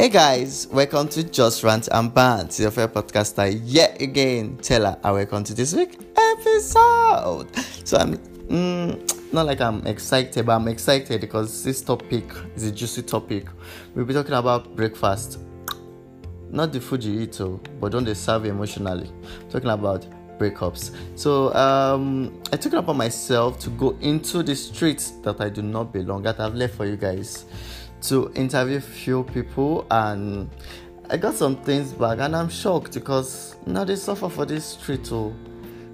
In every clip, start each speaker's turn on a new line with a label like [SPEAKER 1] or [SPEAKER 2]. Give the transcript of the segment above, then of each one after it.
[SPEAKER 1] Hey guys, welcome to Just Rant and Bant, your favorite podcaster yet again. Taylor, and welcome to this week episode. So I'm mm, not like I'm excited, but I'm excited because this topic is a juicy topic. We'll be talking about breakfast, not the food you eat, oh, but don't they serve emotionally. talking about breakups. So um, I took it upon myself to go into the streets that I do not belong, that I've left for you guys to interview few people and I got some things back and I'm shocked because now they suffer for this street too. Oh.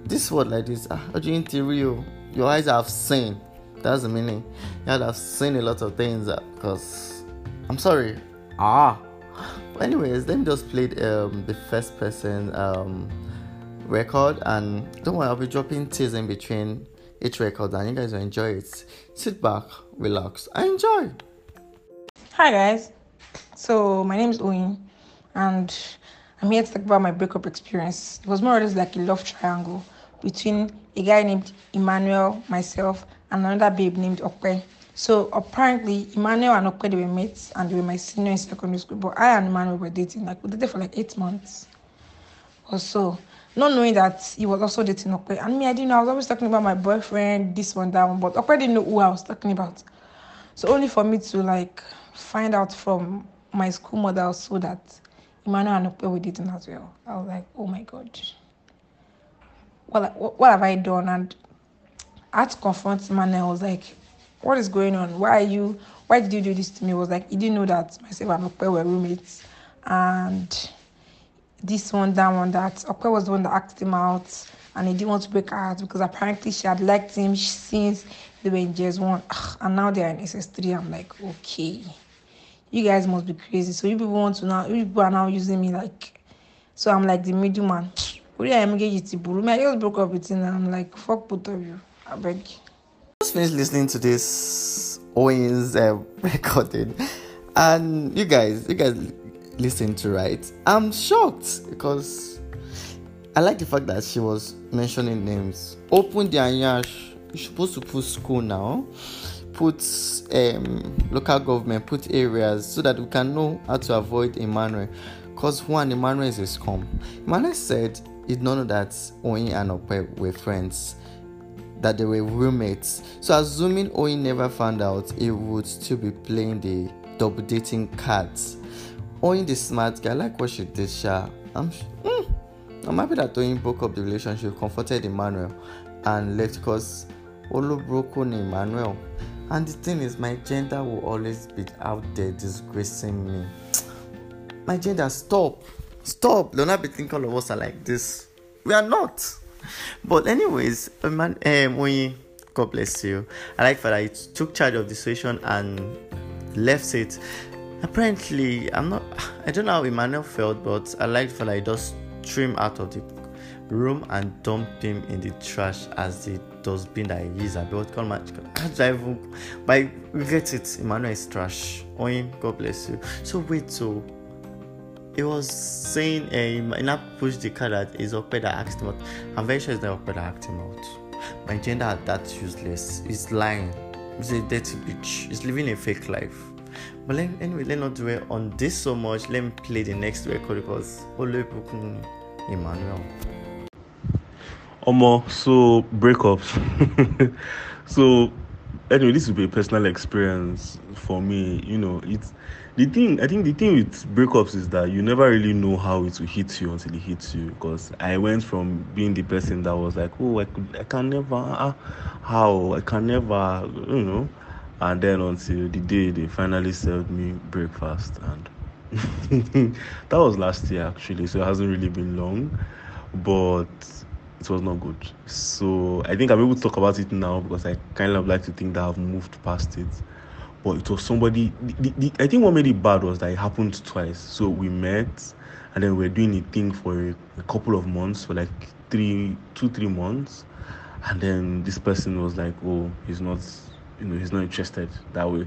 [SPEAKER 1] This word like this, ah, how do you interview? Your eyes have seen. That's the meaning. You have seen a lot of things because I'm sorry. Ah. But anyways, me just play um, the first person um, record and don't worry, I'll be dropping tears in between each record and you guys will enjoy it. Sit back, relax, and enjoy.
[SPEAKER 2] Hi guys, so my name is Oyin, and I'm here to talk about my breakup experience. It was more or less like a love triangle between a guy named Emmanuel, myself, and another babe named Okpe. So apparently, Emmanuel and Okpe they were mates, and they were my senior in secondary school. But I and Emmanuel were dating, like we dated for like eight months or so, not knowing that he was also dating Okpe. And me, I didn't know. I was always talking about my boyfriend, this one, that one, but Okpe didn't know who I was talking about. So only for me to like find out from my school mother so that Emmanuel and Ope were dating as well. I was like, oh my god, what what have I done? And I had to confront Emmanuel. I was like, what is going on? Why are you? Why did you do this to me? It was like he didn't know that myself and Ope were roommates, and this one, that one, that Ope was the one that asked him out, and he didn't want to break her heart because apparently she had liked him since they were in JS1, and now they're in SS3. I'm like, okay you guys must be crazy. So you people want to now, you people are now using me like, so I'm like the middleman. I just broke up with him and I'm like, fuck both of you. I beg.
[SPEAKER 1] Just finished listening to this Owens uh, recording, and you guys, you guys listen to right. I'm shocked because I like the fact that she was mentioning names. Open the anyash. You're supposed to put school now put um, local government, put areas so that we can know how to avoid Emmanuel. Because one, Emmanuel is a scum. Emmanuel said he did not know that Oyin and Ope were friends, that they were roommates. So, assuming Oyin never found out, he would still be playing the double dating cards. Oyin, the smart guy, like what she did, Sha. I'm, mm, I'm happy that Oyin broke up the relationship, comforted Emmanuel, and left because Olo broke on Emmanuel. And the thing is, my gender will always be out there disgracing me. My gender, stop. Stop. Do not be thinking all of us are like this. We are not. But, anyways, man, um, we, God bless you. I like that I took charge of the situation and left it. Apparently, I'm not, I don't know how Emmanuel felt, but I like that I just trim out of the room and dump him in the trash as the dustbin that he is. I call how do I even by regret it, Emmanuel is trash. Oyin, God bless you. So wait, so he was saying uh, he pushed the car that is Okpe that asked him out. I'm very sure it's not Okpe that asked him out. My gender that's useless. He's lying. He's a dirty bitch. He's living a fake life. But let, anyway, let's not dwell on this so much. Let me play the next record because Oluwebukun Emmanuel.
[SPEAKER 3] Omo, so breakups. so anyway, this will be a personal experience for me. You know, it's the thing. I think the thing with breakups is that you never really know how it will hit you until it hits you. Because I went from being the person that was like, oh, I could, I can never, uh, how I can never, you know, and then until the day they finally served me breakfast and. that was last year actually, so it hasn't really been long, but it was not good. So I think I'm able to talk about it now because I kind of like to think that I've moved past it. But it was somebody. The, the, I think what made it bad was that it happened twice. So we met, and then we are doing a thing for a, a couple of months, for like three, two, three months, and then this person was like, "Oh, he's not, you know, he's not interested that way,"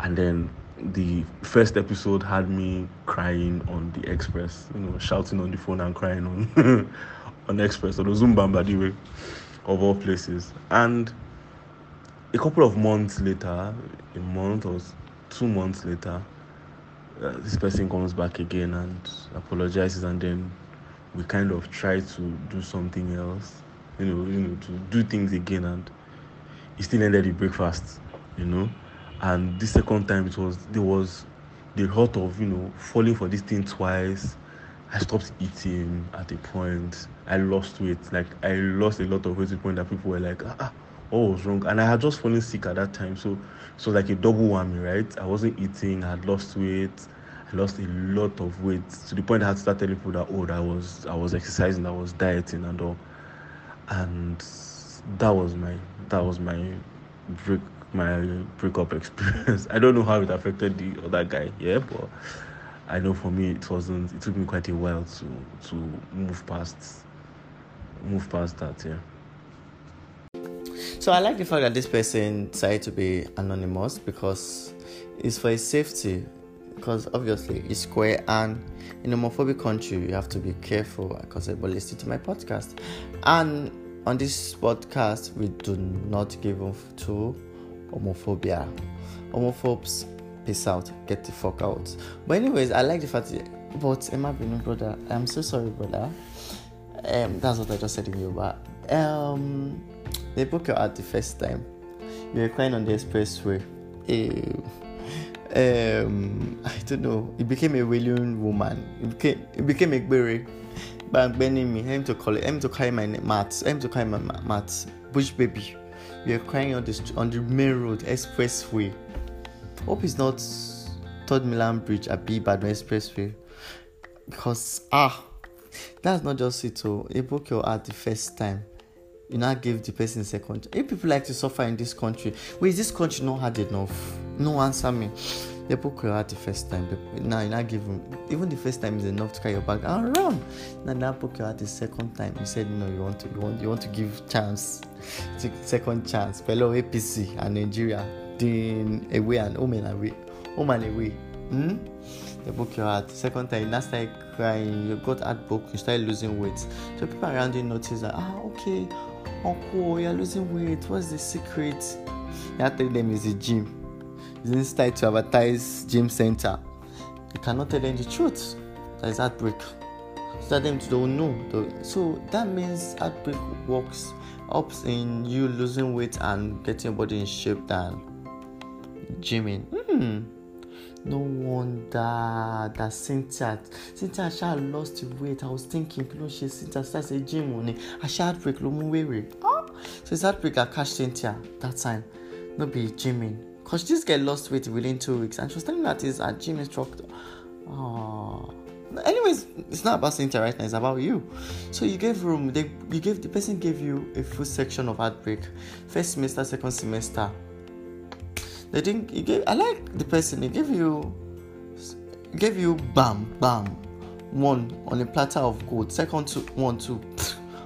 [SPEAKER 3] and then the first episode had me crying on the express, you know, shouting on the phone and crying on on Express or the Zumbamba anyway, of all places. And a couple of months later, a month or two months later, uh, this person comes back again and apologizes, and then we kind of try to do something else, you know, you know, to do things again, and he still ended the breakfast, you know. And the second time, it was there was the thought of you know falling for this thing twice. I stopped eating at a point. I lost weight. Like I lost a lot of weight to the point that people were like, ah, ah what was wrong? And I had just fallen sick at that time. So so like a double whammy, right? I wasn't eating, I had lost weight, I lost a lot of weight to the point I had to start telling people that oh I was I was exercising, I was dieting and all. And that was my that was my break my breakup experience. I don't know how it affected the other guy, yeah, but I know for me it wasn't it took me quite a while to to move past move past that, yeah.
[SPEAKER 1] So I like the fact that this person decided to be anonymous because it's for his safety. Because obviously it's square and in a homophobic country you have to be careful because everybody listen to my podcast. And on this podcast we do not give off to homophobia. Homophobes, peace out, get the fuck out. But anyways, I like the fact that, but Emma Binu brother, I'm so sorry brother. Um, that's what I just said in Yoruba. Um, they broke your heart the first time. You were crying on the expressway. um, I don't know. You became a willing woman. You became, you became a berry. But bending me, I'm to call it. I'm to carry my mat. I'm to carry my mat. Bush baby. You're crying on the on the main road, expressway. Hope it's not Third Mainland Bridge at B Badman Expressway. Because ah, that's not just it. Oh, it broke your heart the first time you now give the person second. If people like to suffer in this country, wait, is this country not hard enough? No, answer me. They put you out the first time. Now you not give them. Even the first time is enough to carry your bag and run. Now now put you out the second time. You said no, you want to, you want, you want to give chance, second chance. Fellow APC and Nigeria doing away and home and away, home and away. Hmm? They book your heart. Second time, you now start crying. You got heartbroken. You start losing weight. So people around you notice that ah okay Uncle, you're losing weight. What's the secret? You have to tell them it's a gym. You didn't start to advertise gym center. You cannot tell them the truth. That is heartbreak. So that them don't know. So that means heartbreak works up in you losing weight and getting your body in shape than gymming. Hmm. No wonder that Cynthia Cynthia ṣáà lost weight. I was thinking you know, ṣe Cynthia? Ṣáà ṣe gym ni àṣà heartbreak ló mú wèrè. Ah so it's heartbreak that catch Cynthia that time. No be gymming cause this girl lost weight within two weeks and she was telling me that is her gym instructor oh. Anyways it's not about Cynthia right now it's about you. So you gave room they you gave the person gave you a full section of heartbreak. First semester second semester they didn't. He gave. I like the person. He gave you. Gave you bam bam, one on a platter of gold. Second to one two,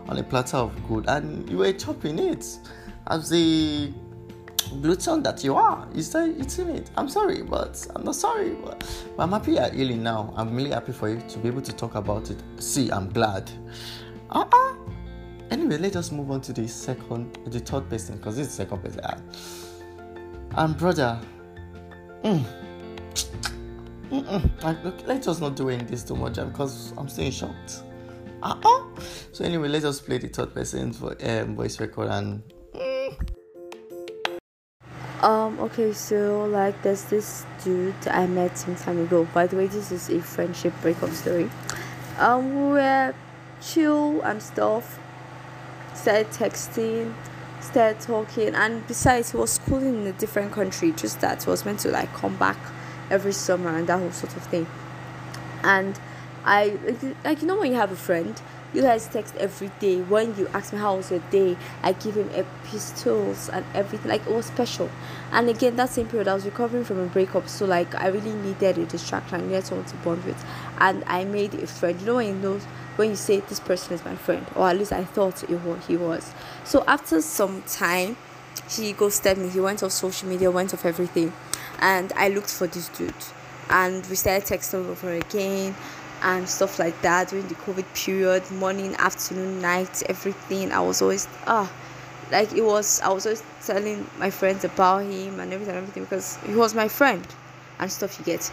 [SPEAKER 1] on a platter of gold, and you were chopping it as the glutton that you are. You started eating it. I'm sorry, but I'm not sorry. But, but I'm happy you're healing now. I'm really happy for you to be able to talk about it. See, I'm glad. Uh uh Anyway, let us move on to the second, the third person, because this is the second person. And brother, mm, let us not do any this too much because I'm still shocked. Uh-uh. So anyway, let us play the third person for um, voice record and.
[SPEAKER 4] Mm. Um. Okay. So like, there's this dude I met some time ago. By the way, this is a friendship breakup story. Um, we were chill and stuff. Started texting started talking and besides he was schooling in a different country just that he was meant to like come back every summer and that whole sort of thing. And i like you know when you have a friend you guys text every day. When you ask me how was your day i give him epistles and everything like it was special. And again that same period i was recovering from a breakup so like i really needed a distraction. I needed someone to bond with. And i made a friend. You know when you know when you say this person is my friend, or at least I thought it was, he was. So after some time, he ghosted me. He went off social media, went off everything, and I looked for this dude, and we started texting over again and stuff like that during the COVID period, morning, afternoon, night, everything. I was always ah, like it was. I was always telling my friends about him and everything, everything because he was my friend and stuff. You get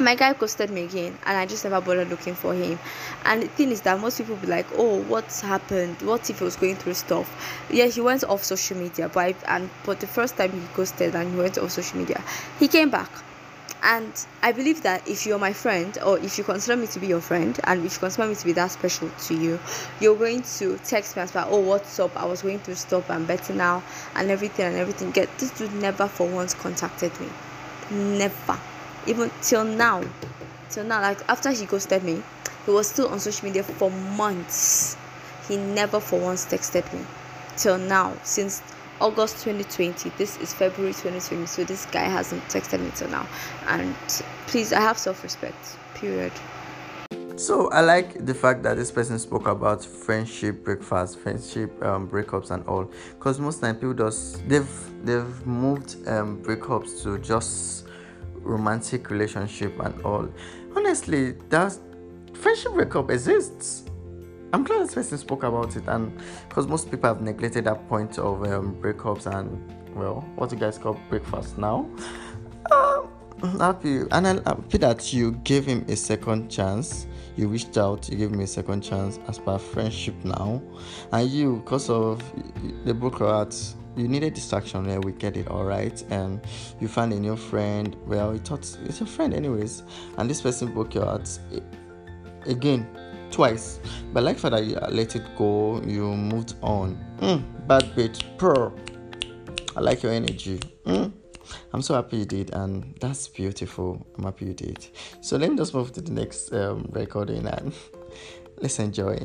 [SPEAKER 4] my guy ghosted me again and i just never bothered looking for him. And the thing is that most people be like oh what's happened? What if he was going through stuff? Yeah he went off social media but I, and but the first time he ghosted and he went off social media he came back. And i believe that if you're my friend or if you consider me to be your friend and if you consider me to be that special to you you're going to text me and say oh what's up? I was going through stuff. I'm better now and everything and everything. Get this dude never for once contacted me. Never even till now till now like after he ghosted me he was still on social media for months. He never for once texted me. Till now since august 2020 this is february 2020 so this guy hasn't texted me till now. And please i have self-respect period.
[SPEAKER 1] So I like the fact that this person spoke about friendship breakfast, friendship um, breakups, and all. Because most time people just they've they've moved um, breakups to just romantic relationship and all. Honestly, that friendship breakup exists. I'm glad this person spoke about it, and because most people have neglected that point of um, breakups and well, what you guys call breakfast now. Um, happy, and I'm happy that you gave him a second chance. You reached out, you gave me a second chance as per friendship now, and you, because of the broke heart, you need a distraction there we get it all right and you find a new friend well you thought it's your friend anyways. And this person broke your heart again twice. But like for that you let it go you moved on. Mm, bad bitch purr. I like your energy. Mm. i'm so happy you did and that's beautiful i'm happy you did. So let me just move to the next um, recording and let's enjoy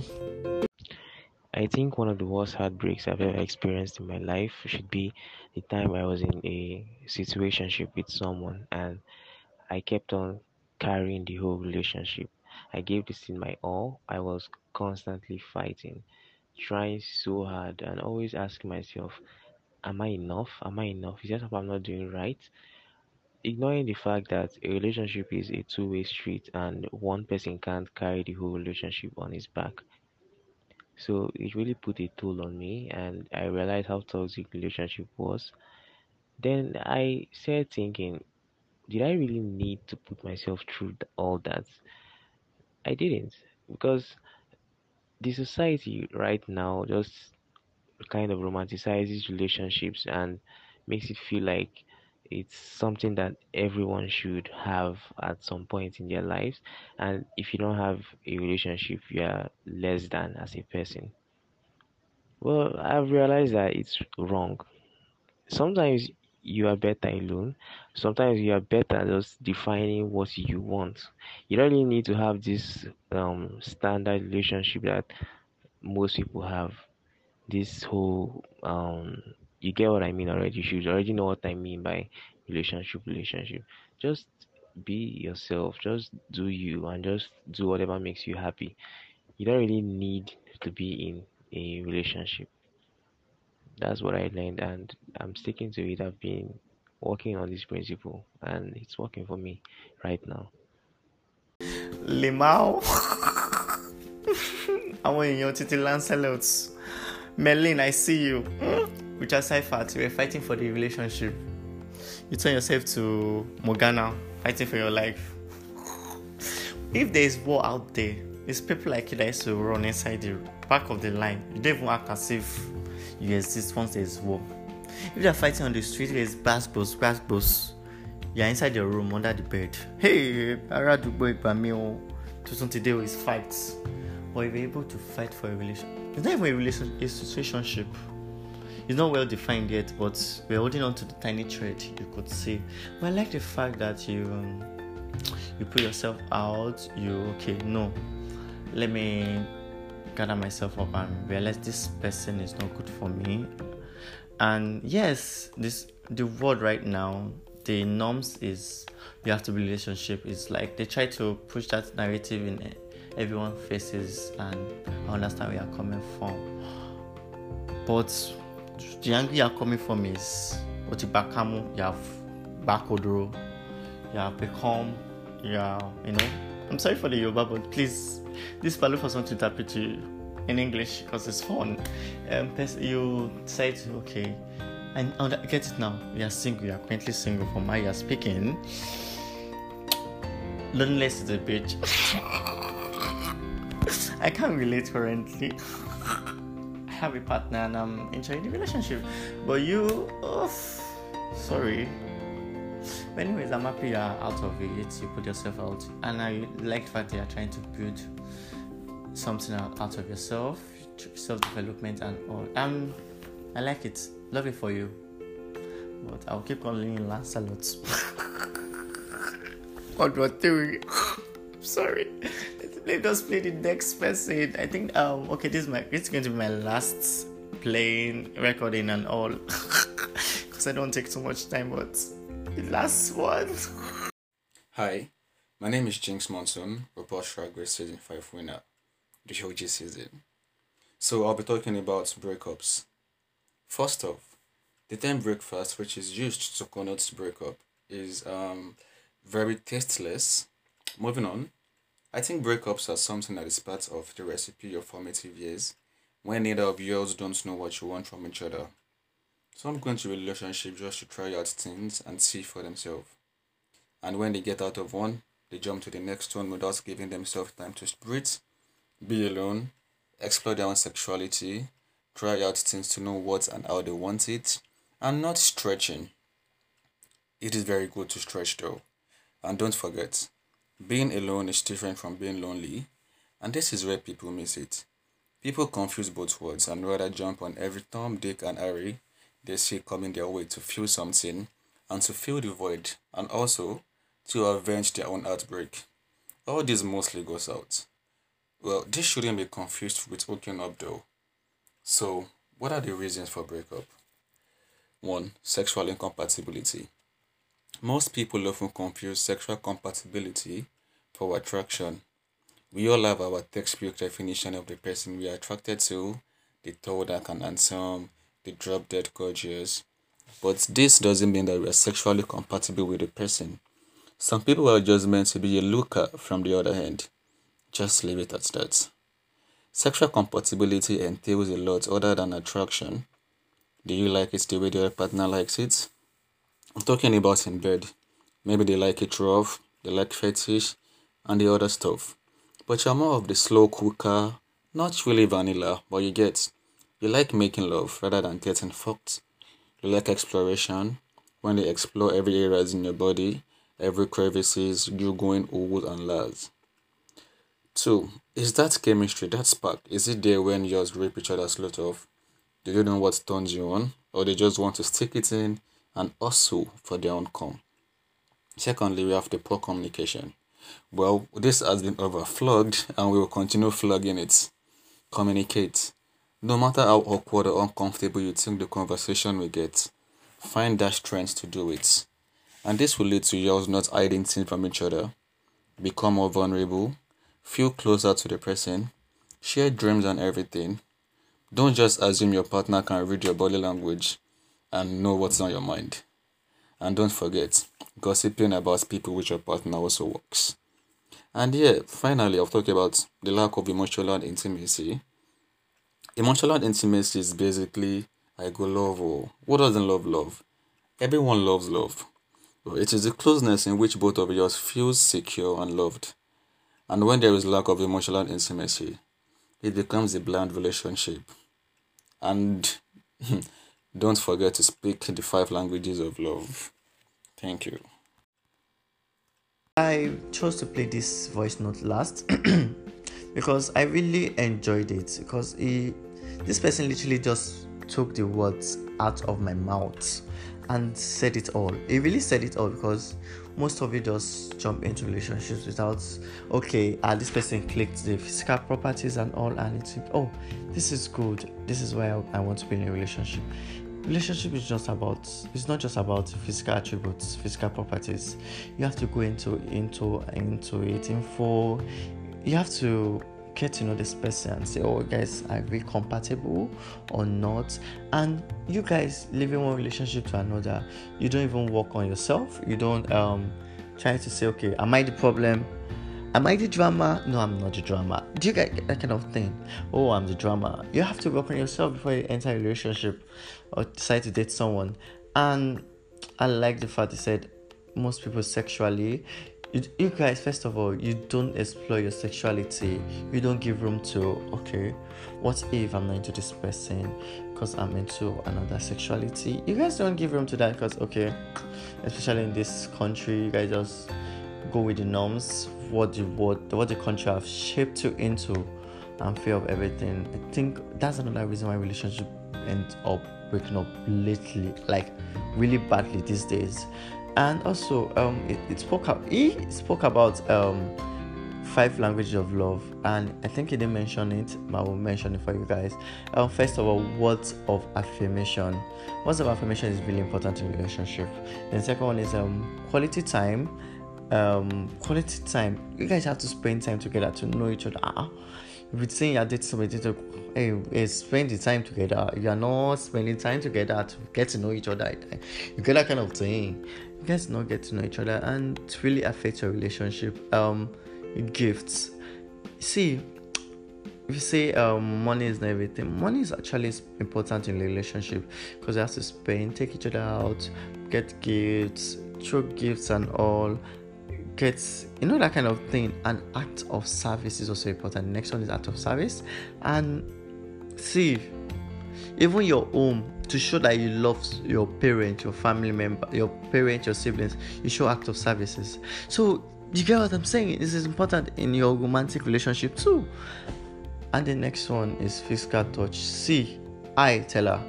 [SPEAKER 5] I think one of the worst heartbreaks I've ever experienced in my life should be the time I was in a situationship with someone and I kept on carrying the whole relationship. I gave this in my all. I was constantly fighting, trying so hard, and always asking myself, Am I enough? Am I enough? Is there something I'm not doing right? Ignoring the fact that a relationship is a two way street and one person can't carry the whole relationship on his back. So it really put a toll on me, and I realized how toxic relationship was. Then I started thinking, did I really need to put myself through all that? I didn't, because the society right now just kind of romanticizes relationships and makes it feel like it's something that everyone should have at some point in their lives. And if you don't have a relationship you are less than as a person. Well i've realized that it's wrong. Sometimes you are better alone. Sometimes you are better just defining what you want. You don't really need to have this um standard relationship that most people have. This whole um you get what I mean already. You should already know what I mean by relationship relationship. Just be yourself, just do you and just do whatever makes you happy. You don't really need to be in a relationship. That's what I learned and I'm sticking to it. I've been working on this principle and it's working for me right now.
[SPEAKER 1] Limau. àwọn èèyàn títí Lancelot Merlin I see you. Mm. Richard Seifert, you were fighting for the relationship. You turn yourself to Morgana, fighting for your life. If there is war out there, it's people like you that used to run inside the back of the line. You don't even act as if you exist once there is war. If you're fighting on the street, there's bass boss. You're inside your room under the bed. Hey, Aradugbo Ipamio. Oh. Tuntun today is fights. But if you're able to fight for a relationship, it's not even a relationship, it's a situationship it's not well defined yet, but we're holding on to the tiny thread you could see. But I like the fact that you um, you put yourself out. You okay? No, let me gather myself up and realize this person is not good for me. And yes, this the world right now, the norms is you have to be relationship. It's like they try to push that narrative in everyone faces, and I understand where you're coming from. But the angle you're coming from is Otibakamu, you you have Bakodoro, you have become, you are, you know. I'm sorry for the Yoruba, but please, this part for someone to interpret to in English because it's fun. Um, you said, okay, and I get it now. You are single, you are currently single from how you are speaking. loneliness is a bitch. I can't relate currently. Have a partner and I'm enjoying the relationship. But you, oh, sorry. But anyways, I'm happy you're out of it. You put yourself out, and I like that you're trying to build something out, of yourself, self development, and all. Um, I like it. Love it for you. But I'll keep calling you Lancelot. what what doing? Sorry. Let us play the next person. I think um okay this is my it's going to be my last playing recording and all because I don't take too much time but the last one.
[SPEAKER 6] Hi, my name is Jinkx Monsoon, RuPaul's Drag Season 5 winner, the OG season. So I'll be talking about breakups. First off, the term breakfast, which is used to connote breakup, is um very tasteless. Moving on, I think breakups are something that is part of the recipe of formative years when neither of yours don't know what you want from each other. Some go into relationship just to try out things and see for themselves. And when they get out of one, they jump to the next one without giving themselves time to breathe, be alone, explore their own sexuality, try out things to know what and how they want it, and not stretching. It is very good to stretch though. And don't forget, being alone is different from being lonely, and this is where people miss it. People confuse both words and rather jump on every Tom, Dick, and Harry they see coming their way to feel something and to fill the void and also to avenge their own outbreak. All this mostly goes out. Well, this shouldn't be confused with hooking up though. So, what are the reasons for breakup? 1. Sexual incompatibility. Most people often confuse sexual compatibility for attraction. We all have our textbook definition of the person we are attracted to, the tall, dark, and handsome, the drop dead gorgeous. But this doesn't mean that we are sexually compatible with the person. Some people are just meant to be a looker from the other hand. Just leave it at that. Sexual compatibility entails a lot other than attraction. Do you like it the way other partner likes it? I'm talking about in bed. Maybe they like it rough, they like fetish, and the other stuff. But you're more of the slow cooker, not really vanilla, but you get. You like making love rather than getting fucked. You like exploration when they explore every areas in your body, every crevices, you going old and last. Two, is that chemistry, that spark, is it there when you just rip each other's lot off? Do you know what turns you on? Or they just want to stick it in and also for their own com? Secondly, we have the poor communication. Well, this has been overflogged and we will continue flogging it. Communicate. No matter how awkward or uncomfortable you think the conversation will get, find that strength to do it. And this will lead to yours not hiding things from each other, become more vulnerable, feel closer to the person, share dreams and everything. Don't just assume your partner can read your body language and know what's on your mind. And don't forget, gossiping about people with your partner also works. And yeah, finally, I'll talk about the lack of emotional intimacy Emotional intimacy is basically I go love or who doesn't love love? Everyone loves love. Oh, it is the closeness in which both of us feel secure and loved. And when there is lack of emotional intimacy, it becomes a bland relationship. And don't forget to speak the five languages of love. Thank you.
[SPEAKER 1] I chose to play this voice note last because I really enjoyed it because it this person literally just took the words out of my mouth and said it all. He really said it all because most of you just jump into relationships without okay, ah, this person clicked the physical properties and all, and it's oh, this is good. This is why I, I want to be in a relationship. Relationship is just about it's not just about physical attributes, physical properties. You have to go into into into it info. You have to get to know this person and say, oh, guys, are we compatible or not? And you guys living one relationship to another, you don't even work on yourself. You don't um try to say, okay, am I the problem? Am I the drama? No, I'm not the drama. Do you get that kind of thing? Oh, I'm the drama. You have to work on yourself before you enter a relationship or decide to date someone. And I like the fact he said most people sexually you, you guys first of all you don't explore your sexuality. You don't give room to okay what if i'm not into this person because i'm into another sexuality? You guys don't give room to that because okay especially in this country you guys just go with the norms what the what, what the country have shaped you into and fear of everything. I think that's another reason why relationship end up breaking up lately like really badly these days and also um it, it spoke up he spoke about um five languages of love. And i think he didn't mention it but i will mention it for you guys. Um first of all words of affirmation. Words of affirmation is really important in relationship. Then second one is um quality time. Um quality time. You guys have to spend time together to know each other you're saying you're dating somebody to hey, spend the time together. You are not spending time together to get to know each other you get that kind of thing. You guys not get to know each other and it really affects your relationship um gifts. See if you say um, money is not everything money is actually important in relationship because you have to spend take each other out get gifts throw gifts and all you know that kind of thing an act of service is also important next one is act of service and see even your home to show that you love your parent, your family member, your parent, your siblings, you show act of services. So you get what I'm saying? This is important in your romantic relationship too. And the next one is physical touch. See, I tell her,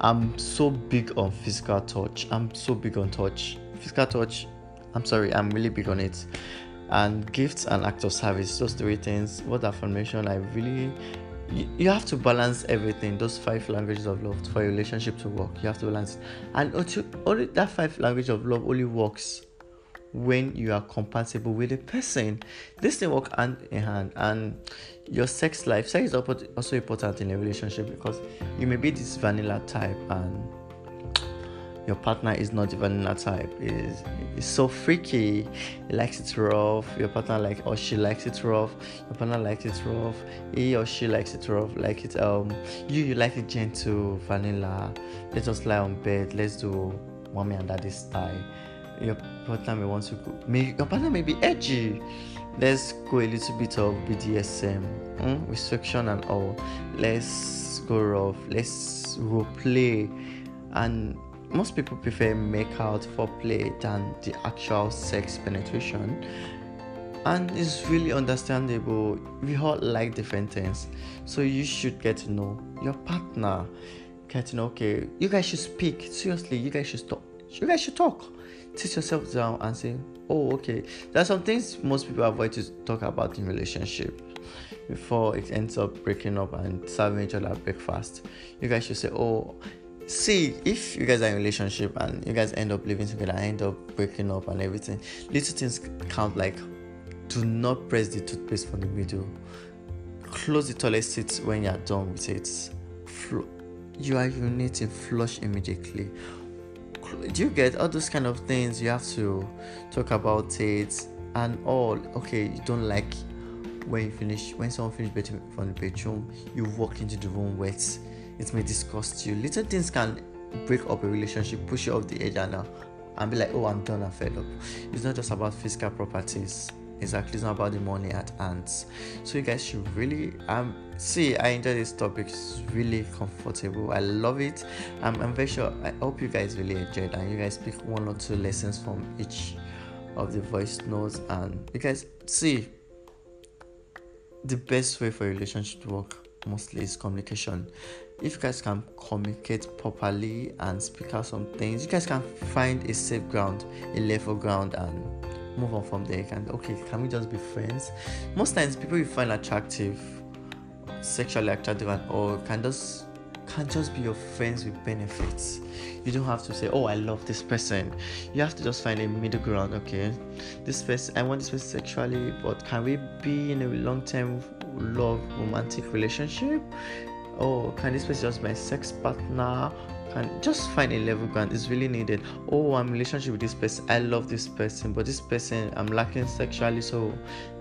[SPEAKER 1] I'm so big on physical touch. I'm so big on touch. Physical touch, I'm sorry, I'm really big on it. And gifts and act of service, those three things. What affirmation I really you, have to balance everything those five languages of love for a relationship to work you have to balance and only that five language of love only works when you are compatible with a person this thing work hand in hand and your sex life sex is also important in a relationship because you may be this vanilla type and your partner is not the vanilla type. Is is so freaky. He likes it rough. Your partner like or she likes it rough. Your partner likes it rough. He or she likes it rough. Like it um you you like it gentle vanilla. Let's just lie on bed. Let's do mommy and daddy style. Your partner may want to go may your partner may be edgy. Let's go a little bit of bdsm mm? restriction and all. Let's go rough. Let's role play. And most people prefer make out foreplay than the actual sex penetration. And it's really understandable. We all like different things. So you should get to know your partner. Get to know okay you guys should speak. Seriously you guys should talk. You guys should talk. Sit yourself down and say oh okay. There are some things most people avoid to talk about in relationship. Before it ends up breaking up and serving each other breakfast you guys should say oh see if you guys are in relationship and you guys end up living together end up breaking up and everything little things count like do not press the toothpaste from the middle. Close the toilet seat when you're done with it. You are urinating flush immediately. Do you get all those kind of things? You have to talk about it and all. Okay you don't like when you finish when someone finish from the bedroom you walk into the room wet it may disgust you. Little things can break up a relationship, push you off the edge, and, uh, and be like, oh, I'm done, I'm fed up. It's not just about physical properties. Exactly, it's not about the money at hand. So you guys should really um see. I enjoy this topic. It's really comfortable. I love it. Um, I'm very sure. I hope you guys really enjoyed, and you guys pick one or two lessons from each of the voice notes, and you guys see the best way for a relationship to work mostly is communication. If you guys can communicate properly and speak out some things you guys can find a safe ground a level ground and move on from there. And okay can we just be friends? Most times people you find attractive sexually attractive and or can just can just be your friends with benefits. You don't have to say oh i love this person. You have to just find a middle ground okay? This person i want this person sexually but can we be in a long-term love romantic relationship. Oh can this person just my sex partner can just find a level ground is really needed. Oh i'm relationship with this person. I love this person but this person i'm lacking sexually so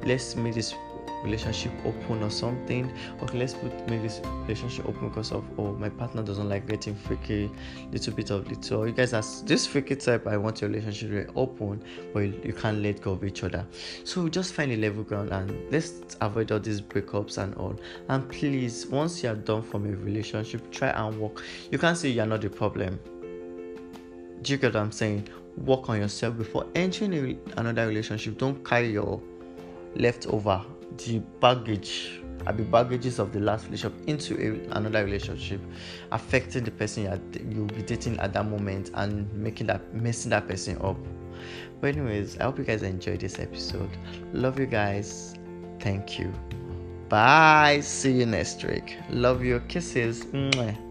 [SPEAKER 1] let's meet this relationship open or something. Okay let's put make this relationship open because of oh my partner doesn't like getting freaky little bit of little. You guys are this freaky type i want your relationship to be open but you, can't let go of each other. So just find a level ground and let's avoid all these breakups and all. And please once you are done from a relationship try and work. You can't say you're not the problem. Do you get what i'm saying? Work on yourself before entering a, another relationship. Don't carry your leftover the baggage uh, the baggages of the last relationship into a, another relationship affecting the person you'll be dating at that moment and making that messing that person up. But anyways i hope you guys enjoyed this episode. Love you guys. Thank you. Bye. See you next week. Love you. Kisses. Mwah.